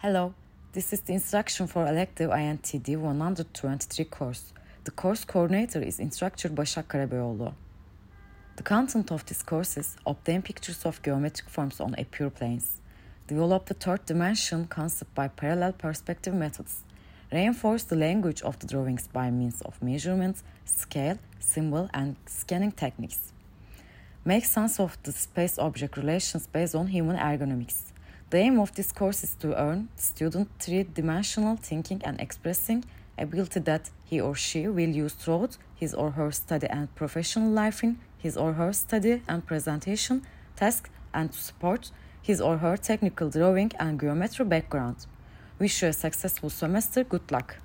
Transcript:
Hello, this is the instruction for elective INTD 123 course. The course coordinator is instructor Başak Karabeyoğlu. The content of this course is obtain pictures of geometric forms on epure planes. Develop the third dimension concept by parallel perspective methods. Reinforce the language of the drawings by means of measurements, scale, symbol, and scanning techniques. Make sense of the space object relations based on human ergonomics. The aim of this course is to earn student three-dimensional thinking and expressing ability that he or she will use throughout his or her study and professional life in his or her study and presentation task and to support his or her technical drawing and geometry background. Wish you a successful semester. Good luck.